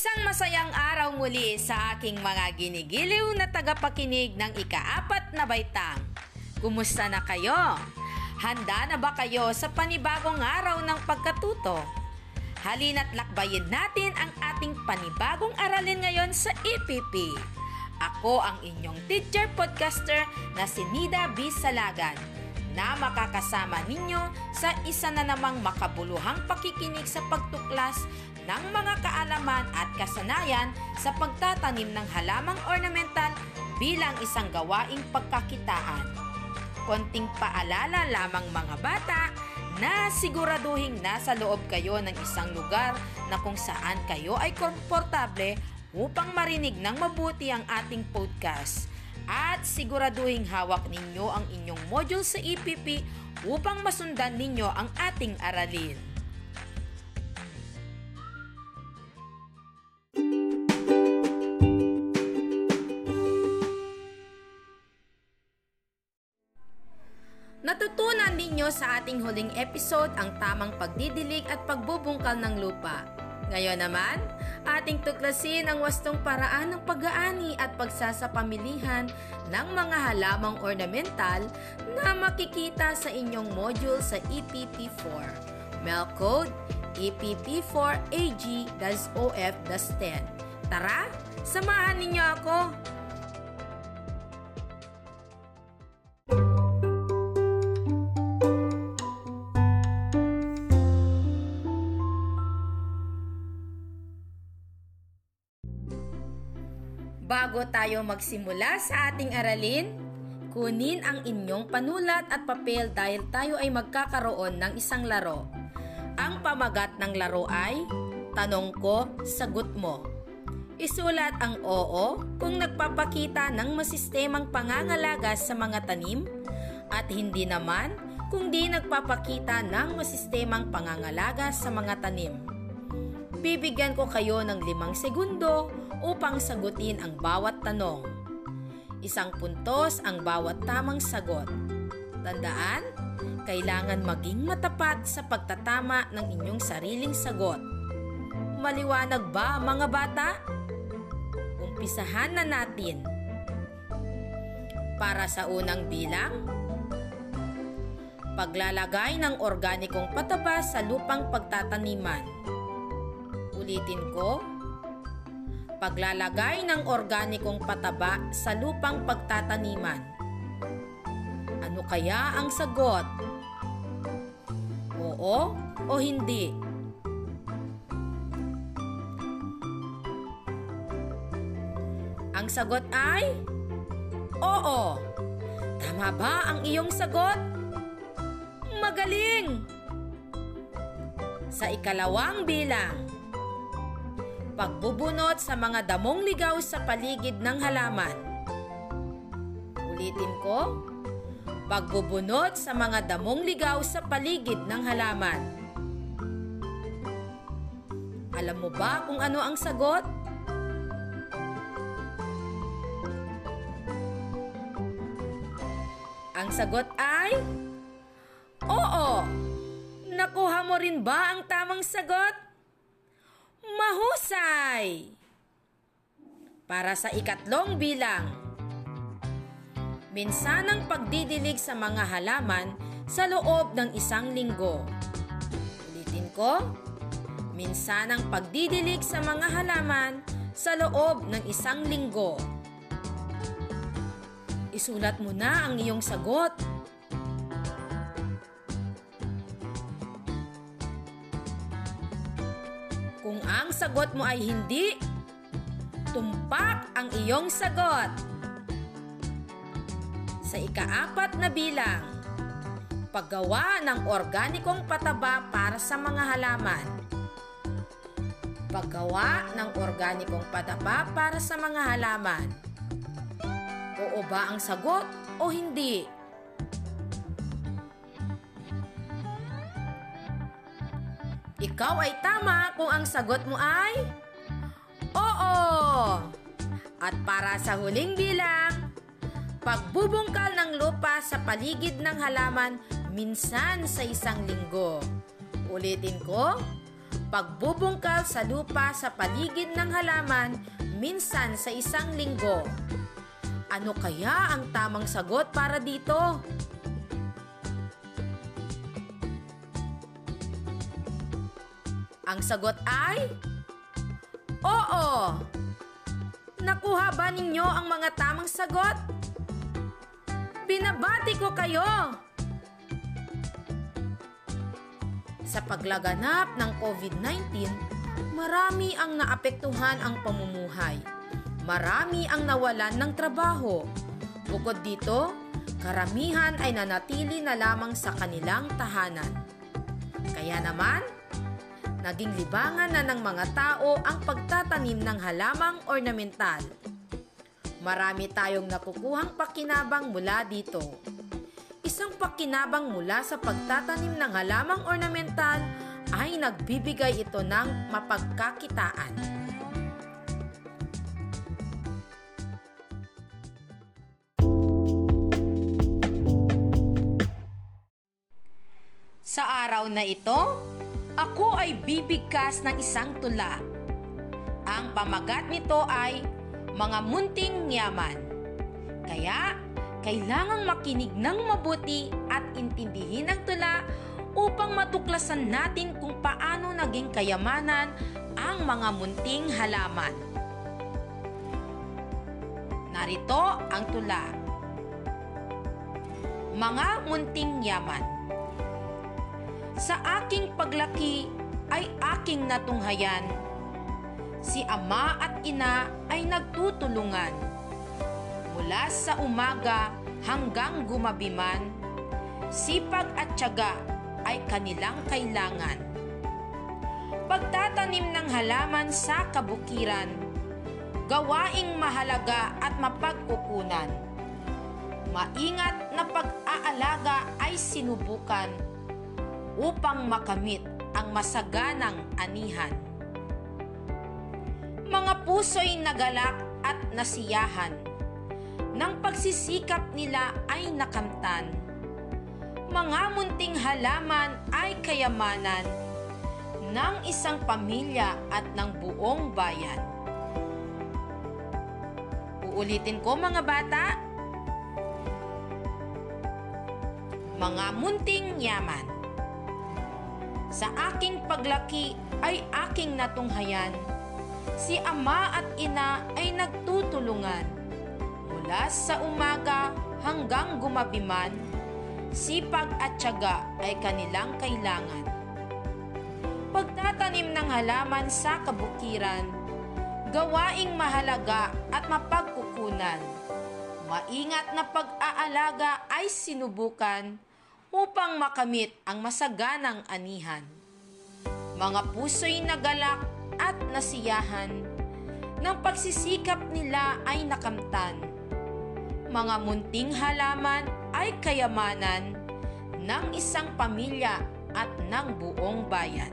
Isang masayang araw muli sa aking mga ginigiliw na tagapakinig ng ikaapat na baitang. Kumusta na kayo? Handa na ba kayo sa panibagong araw ng pagkatuto? Halina't lakbayin natin ang ating panibagong aralin ngayon sa EPP. Ako ang inyong teacher podcaster na si Nida B. Salagan na makakasama ninyo sa isa na namang makabuluhang pakikinig sa pagtuklas ng mga kaalaman at kasanayan sa pagtatanim ng halamang ornamental bilang isang gawaing pagkakitaan. Konting paalala lamang mga bata na siguraduhin nasa loob kayo ng isang lugar na kung saan kayo ay komportable upang marinig ng mabuti ang ating podcast. At siguraduhin hawak ninyo ang inyong module sa EPP upang masundan ninyo ang ating aralin. Sa ating huling episode ang tamang pagdidilig at pagbubungkal ng lupa. Ngayon naman, ating tuklasin ang wastong paraan ng pag-aani at pagsasapamilihan ng mga halamang ornamental na makikita sa inyong module sa EPP4. Mel code EPP4AG-OF-10. Tara, samahan ninyo ako! Bago tayo magsimula sa ating aralin, kunin ang inyong panulat at papel dahil tayo ay magkakaroon ng isang laro. Ang pamagat ng laro ay, tanong ko, sagot mo. Isulat ang oo kung nagpapakita ng masistemang pangangalaga sa mga tanim at hindi naman kung di nagpapakita ng masistemang pangangalaga sa mga tanim. Bibigyan ko kayo ng limang segundo upang sagutin ang bawat tanong. Isang puntos ang bawat tamang sagot. Tandaan, kailangan maging matapat sa pagtatama ng inyong sariling sagot. Maliwanag ba mga bata? Umpisahan na natin. Para sa unang bilang, paglalagay ng organikong pataba sa lupang pagtataniman. Ulitin ko, paglalagay ng organikong pataba sa lupang pagtataniman. Ano kaya ang sagot? Oo o hindi? Ang sagot ay Oo. Tama ba ang iyong sagot? Magaling! Sa ikalawang bilang, pagbubunot sa mga damong ligaw sa paligid ng halaman. Ulitin ko, pagbubunot sa mga damong ligaw sa paligid ng halaman. Alam mo ba kung ano ang sagot? Ang sagot ay, Oo! Nakuha mo rin ba ang tamang sagot? Mahusay! Para sa ikatlong bilang, minsanang pagdidilig sa mga halaman sa loob ng isang linggo. Ulitin ko, minsanang pagdidilig sa mga halaman sa loob ng isang linggo. Isulat mo na ang iyong sagot. Sagot mo ay hindi, tumpak ang iyong sagot. Sa ikaapat na bilang, paggawa ng organikong pataba para sa mga halaman. Paggawa ng organikong pataba para sa mga halaman. Oo ba ang sagot o hindi? Ikaw ay tama kung ang sagot mo ay Oo! At para sa huling bilang, pagbubungkal ng lupa sa paligid ng halaman minsan sa isang linggo. Ulitin ko, pagbubungkal sa lupa sa paligid ng halaman minsan sa isang linggo. Ano kaya ang tamang sagot para dito? Ang sagot ay Oo! Nakuha ba ninyo ang mga tamang sagot? Binabati ko kayo! Sa paglaganap ng COVID-19, marami ang naapektuhan ang pamumuhay. Marami ang nawalan ng trabaho. Bukod dito, karamihan ay nanatili na lamang sa kanilang tahanan. Kaya naman, naging libangan na ng mga tao ang pagtatanim ng halamang ornamental. Marami tayong nakukuhang pakinabang mula dito. Isang pakinabang mula sa pagtatanim ng halamang ornamental ay nagbibigay ito ng mapagkakitaan. Sa araw na ito, ako ay bibigkas ng isang tula. Ang pamagat nito ay mga munting yaman. Kaya, kailangang makinig ng mabuti at intindihin ang tula upang matuklasan natin kung paano naging kayamanan ang mga munting halaman. Narito ang tula. Mga munting yaman. Sa aking paglaki ay aking natunghayan. Si ama at ina ay nagtutulungan. Mula sa umaga hanggang gumabiman, sipag at tiyaga ay kanilang kailangan. Pagtatanim ng halaman sa kabukiran, gawaing mahalaga at mapagkukunan. Maingat na pag-aalaga ay sinubukan upang makamit ang masaganang anihan. Mga puso'y nagalak at nasiyahan. Nang pagsisikap nila ay nakamtan. Mga munting halaman ay kayamanan ng isang pamilya at ng buong bayan. Uulitin ko mga bata. Mga munting yaman. Sa aking paglaki ay aking natunghayan. Si ama at ina ay nagtutulungan. Mula sa umaga hanggang gumabiman, sipag at tiyaga ay kanilang kailangan. Pagtatanim ng halaman sa kabukiran, gawaing mahalaga at mapagkukunan. Maingat na pag-aalaga ay sinubukan upang makamit ang masaganang anihan. Mga puso'y nagalak at nasiyahan, ng pagsisikap nila ay nakamtan. Mga munting halaman ay kayamanan ng isang pamilya at ng buong bayan.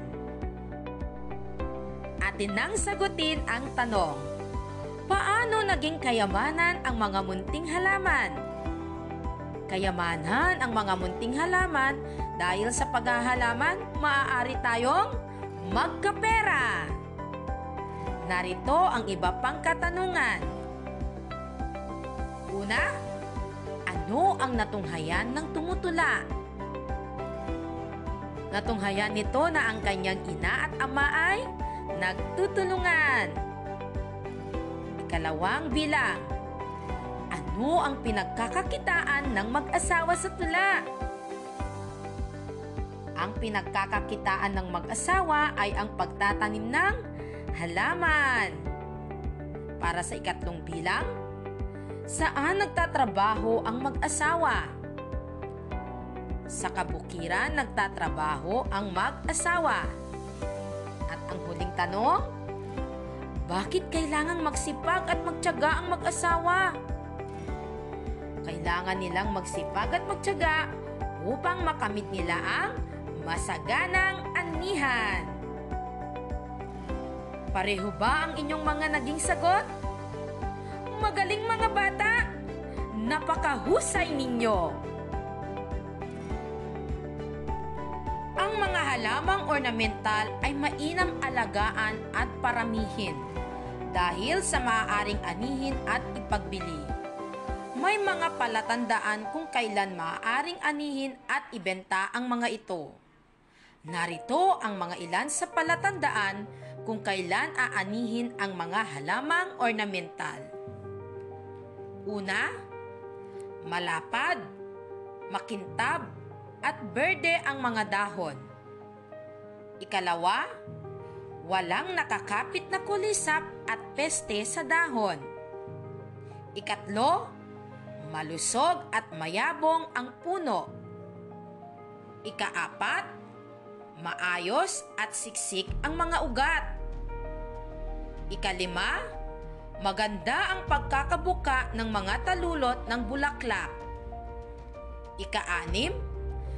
Atin nang sagutin ang tanong, paano naging kayamanan ang mga munting halaman? Kayamanan ang mga munting halaman dahil sa paghahalaman maaari tayong magkapera. Narito ang iba pang katanungan. Una, ano ang natunghayan ng tumutula? Natunghayan nito na ang kanyang ina at ama ay nagtutulungan. Ikalawang bilang, ano ang pinagkakakitaan ng mag-asawa sa tula? Ang pinagkakakitaan ng mag-asawa ay ang pagtatanim ng halaman. Para sa ikatlong bilang, saan nagtatrabaho ang mag-asawa? Sa kabukiran nagtatrabaho ang mag-asawa. At ang huling tanong, bakit kailangang magsipag at magtyaga ang mag-asawa? Kailangan nilang magsipag at magtyaga upang makamit nila ang masaganang anihan. Pareho ba ang inyong mga naging sagot? Magaling mga bata! Napakahusay ninyo! Ang mga halamang ornamental ay mainam alagaan at paramihin dahil sa maaaring anihin at ipagbili. May mga palatandaan kung kailan maaaring anihin at ibenta ang mga ito. Narito ang mga ilan sa palatandaan kung kailan aanihin ang mga halamang ornamental. Una, malapad, makintab, at berde ang mga dahon. Ikalawa, walang nakakapit na kulisap at peste sa dahon. Ikatlo, malusog at mayabong ang puno. Ikaapat, maayos at siksik ang mga ugat. Ikalima, maganda ang pagkakabuka ng mga talulot ng bulaklak. Ikaanim,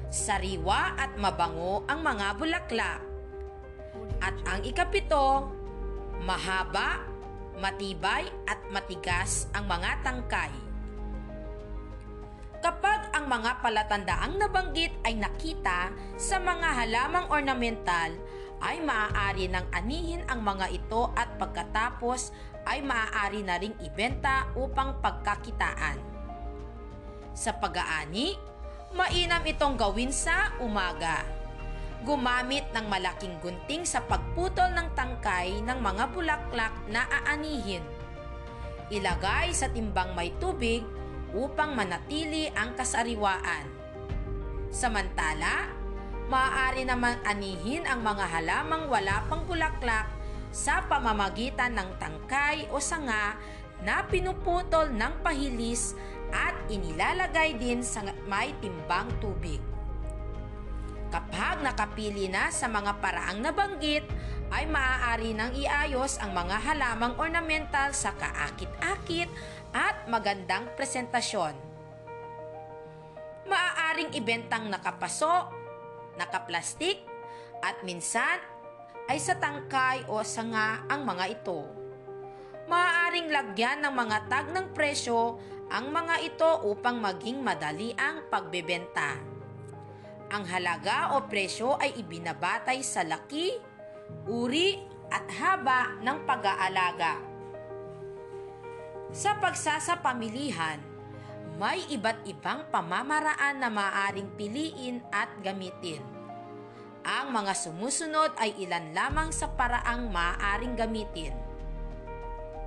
sariwa at mabango ang mga bulaklak. At ang ikapito, mahaba, matibay at matigas ang mga tangkay. Mga palatandaang nabanggit ay nakita sa mga halamang ornamental, ay maaari nang anihin ang mga ito at pagkatapos ay maaari na ring ibenta upang pagkakitaan. Sa pag-aani, mainam itong gawin sa umaga. Gumamit ng malaking gunting sa pagputol ng tangkay ng mga bulaklak na aanihin. Ilagay sa timbang may tubig upang manatili ang kasariwaan. Samantala, maaari naman anihin ang mga halamang wala pang bulaklak sa pamamagitan ng tangkay o sanga na pinuputol ng pahilis at inilalagay din sa may timbang tubig. Kapag nakapili na sa mga paraang nabanggit, ay maaari nang iayos ang mga halamang ornamental sa kaakit-akit at magandang presentasyon. Maaaring ibentang nakapaso, nakaplastik, at minsan ay sa tangkay o sanga ang mga ito. Maaaring lagyan ng mga tag ng presyo ang mga ito upang maging madali ang pagbebenta. Ang halaga o presyo ay ibinabatay sa laki, uri at haba ng pag-aalaga. Sa pagsasapamilihan, may iba't ibang pamamaraan na maaaring piliin at gamitin. Ang mga sumusunod ay ilan lamang sa paraang maaaring gamitin.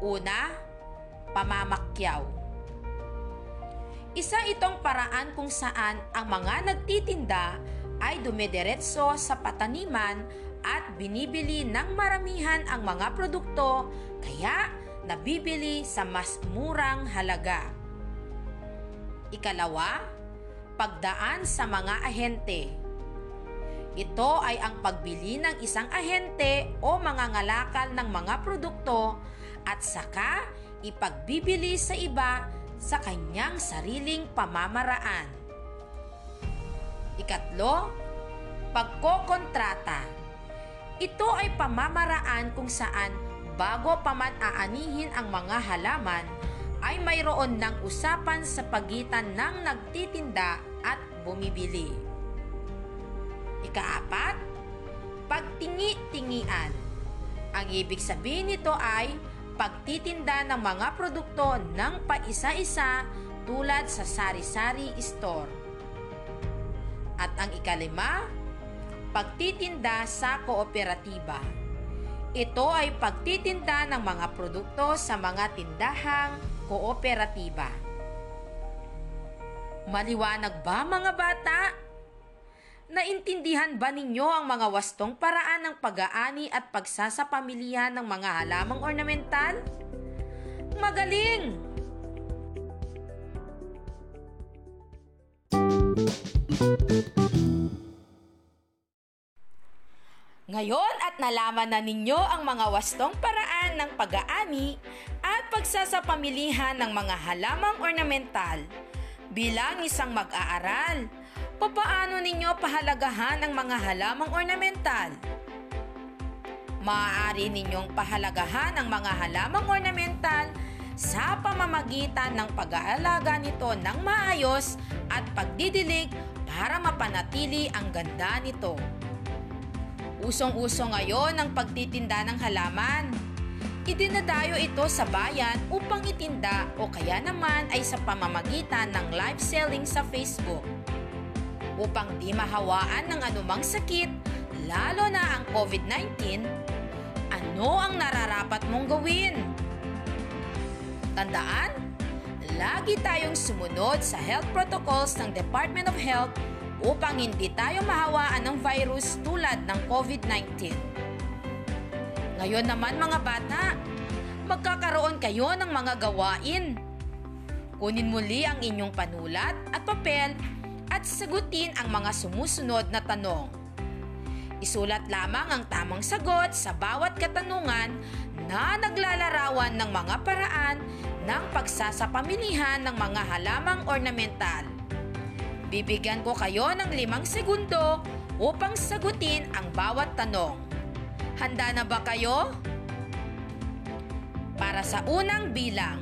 Una, pamamakyaw. Isa itong paraan kung saan ang mga nagtitinda ay dumediretso sa pataniman at binibili ng maramihan ang mga produkto kaya nabibili sa mas murang halaga. Ikalawa, pagdaan sa mga ahente. Ito ay ang pagbili ng isang ahente o mga ngalakal ng mga produkto at saka ipagbibili sa iba sa kanyang sariling pamamaraan. Ikatlo, pagkokontrata. Ito ay pamamaraan kung saan bago pa man aanihin ang mga halaman, ay mayroon ng usapan sa pagitan ng nagtitinda at bumibili. Ikaapat, pagtingi-tingian. Ang ibig sabihin nito ay pagtitinda ng mga produkto ng paisa-isa tulad sa sari-sari store. At ang ikalima, pagtitinda sa kooperatiba. Ito ay pagtitinda ng mga produkto sa mga tindahang kooperatiba. Maliwanag ba mga bata? Naintindihan ba ninyo ang mga wastong paraan ng pag-aani at pagsasapamilihan ng mga halamang ornamental? Magaling! Ngayon at nalaman na ninyo ang mga wastong paraan ng pag-aani at pagsasapamilihan ng mga halamang ornamental. Bilang isang mag-aaral, papaano ninyo pahalagahan ang mga halamang ornamental? Maaari ninyong pahalagahan ang mga halamang ornamental sa pamamagitan ng pag-aalaga nito ng maayos at pagdidilig para mapanatili ang ganda nito. Usong-uso ngayon ang pagtitinda ng halaman. Idinadayo ito sa bayan upang itinda o kaya naman ay sa pamamagitan ng live selling sa Facebook. Upang di mahawaan ng anumang sakit, lalo na ang COVID-19, ano ang nararapat mong gawin? Tandaan, lagi tayong sumunod sa health protocols ng Department of Health upang hindi tayo mahawaan ng virus tulad ng COVID-19. Ngayon naman mga bata, magkakaroon kayo ng mga gawain. Kunin muli ang inyong panulat at papel at sagutin ang mga sumusunod na tanong. Isulat lamang ang tamang sagot sa bawat katanungan na naglalarawan ng mga paraan ng pagsasapamilihan ng mga halamang ornamental. Bibigyan ko kayo ng limang segundo upang sagutin ang bawat tanong. Handa na ba kayo? Para sa unang bilang,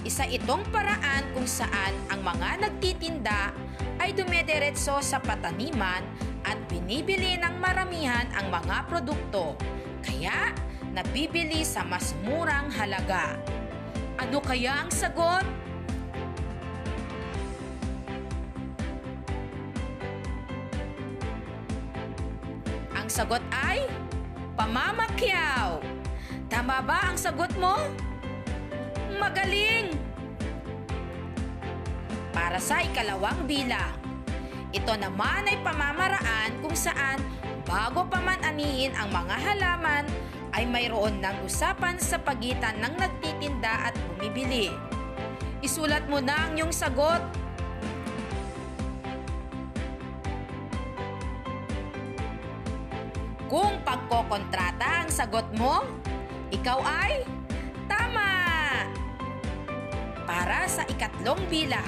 isa itong paraan kung saan ang mga nagtitinda ay dumediretso sa pataniman at binibili ng maramihan ang mga produkto. Kaya, nabibili sa mas murang halaga. Ano kaya ang sagot? Sagot ay pamamakyaw. Tama ba ang sagot mo? Magaling! Para sa ikalawang bilang, ito naman ay pamamaraan kung saan bago pa man anihin ang mga halaman ay mayroon ng usapan sa pagitan ng nagtitinda at bumibili. Isulat mo na ang iyong sagot. Kung pagkokontrata ang sagot mo, ikaw ay tama! Para sa ikatlong bilang,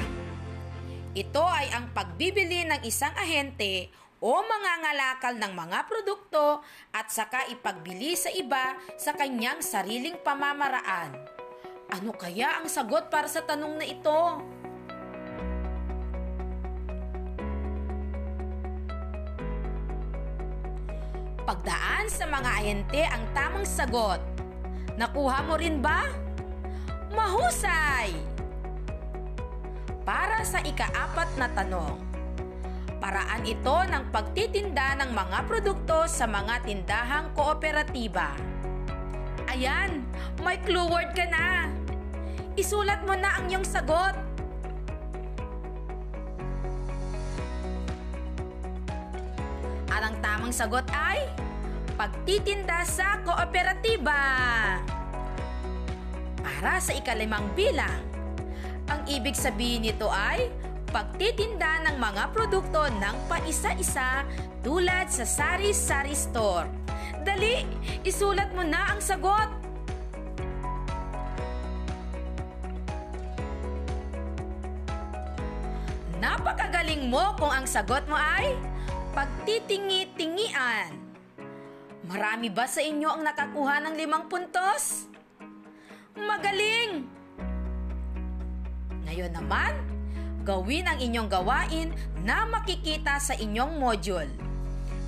ito ay ang pagbibili ng isang ahente o mangangalakal ng mga produkto at saka ipagbili sa iba sa kanyang sariling pamamaraan. Ano kaya ang sagot para sa tanong na ito? Pagdaan sa mga ahente ang tamang sagot. Nakuha mo rin ba? Mahusay! Para sa ikaapat na tanong, paraan ito ng pagtitinda ng mga produkto sa mga tindahang kooperatiba. Ayan, may clue word ka na. Isulat mo na ang iyong sagot. Tamang sagot ay pagtitinda sa kooperatiba. Para sa ikalimang bilang, ang ibig sabihin nito ay pagtitinda ng mga produkto ng paisa-isa tulad sa sari-sari store. Dali, isulat mo na ang sagot. Napakagaling mo kung ang sagot mo ay pagtitingi-tingian. Marami ba sa inyo ang nakakuha ng limang puntos? Magaling! Ngayon naman, gawin ang inyong gawain na makikita sa inyong module.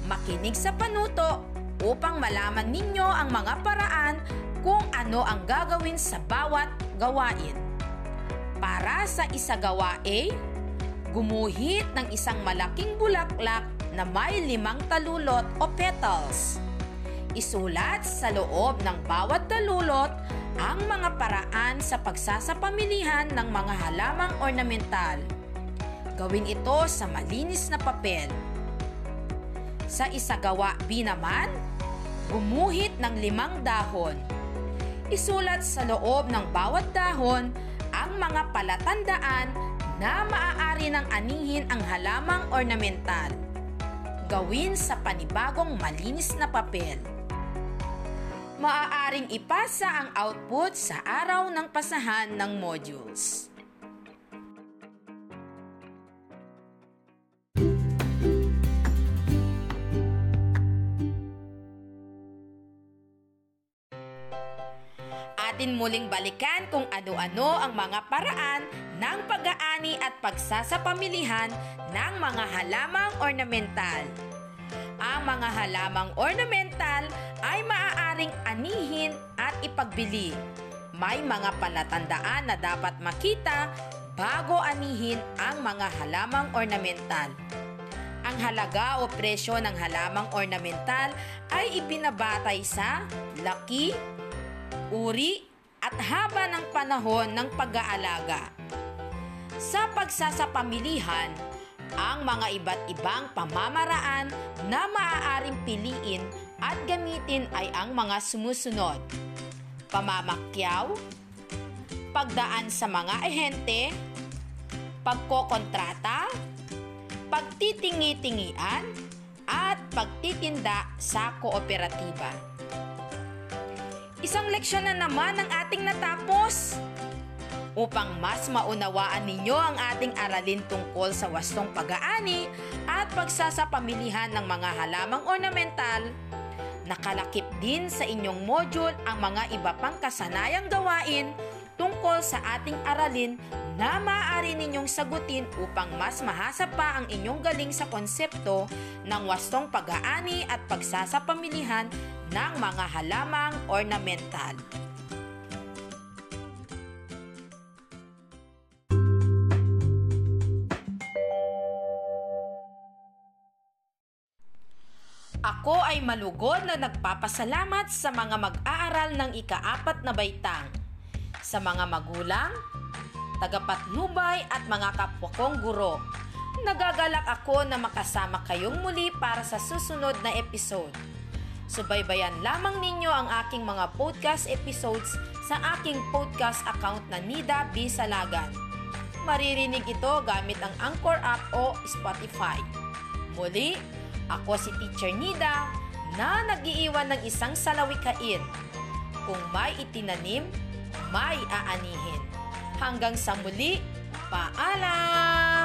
Makinig sa panuto upang malaman ninyo ang mga paraan kung ano ang gagawin sa bawat gawain. Para sa isagawa A, gumuhit ng isang malaking bulaklak na may limang talulot o petals. Isulat sa loob ng bawat talulot ang mga paraan sa pagsasapamilihan ng mga halamang ornamental. Gawin ito sa malinis na papel. Sa isagawa B naman, gumuhit ng limang dahon. Isulat sa loob ng bawat dahon ang mga palatandaan na maaari ng anihin ang halamang ornamental. Gawin sa panibagong malinis na papel maaaring ipasa ang output sa araw ng pasahan ng modules. Atin muling balikan kung ano-ano ang mga paraan ng pag-aani at pagsasapamilihan ng mga halamang ornamental. ang mga halamang ornamental ay maaaring anihin at ipagbili. May mga palatandaan na dapat makita bago anihin ang mga halamang ornamental. Ang halaga o presyo ng halamang ornamental ay ibinabatay sa laki, uri, at haba ng panahon ng pag-aalaga. Sa pagsasapamilihan, ang mga iba't ibang pamamaraan na maaaring piliin at gamitin ay ang mga sumusunod. Pamamakyaw, pagdaan sa mga ahente, pagkokontrata, pagtitingi-tingian, at pagtitinda sa kooperatiba. Isang leksyon na naman ang ating natapos. Upang mas maunawaan ninyo ang ating aralin tungkol sa wastong pag-aani at pagsasapamilihan ng mga halamang ornamental, nakalakip din sa inyong module ang mga iba pang kasanayang gawain tungkol sa ating aralin na maaari ninyong sagutin upang mas mahasa pa ang inyong galing sa konsepto ng wastong pag-aani at pagsasapamilihan ng mga halamang ornamental. Ako ay malugod na nagpapasalamat sa mga mag-aaral ng ikaapat na baitang, sa mga magulang, tagapatnubay at mga kapwa kong guro. Nagagalak ako na makasama kayong muli para sa susunod na episode. Subaybayan lamang ninyo ang aking mga podcast episodes sa aking podcast account na Nida B. Salagan. Maririnig ito gamit ang Anchor app o Spotify. Muli, ako si Teacher Nida na nag-iiwan ng isang salawikain. Kung may itinanim, may aanihin. Hanggang sa muli, paalam!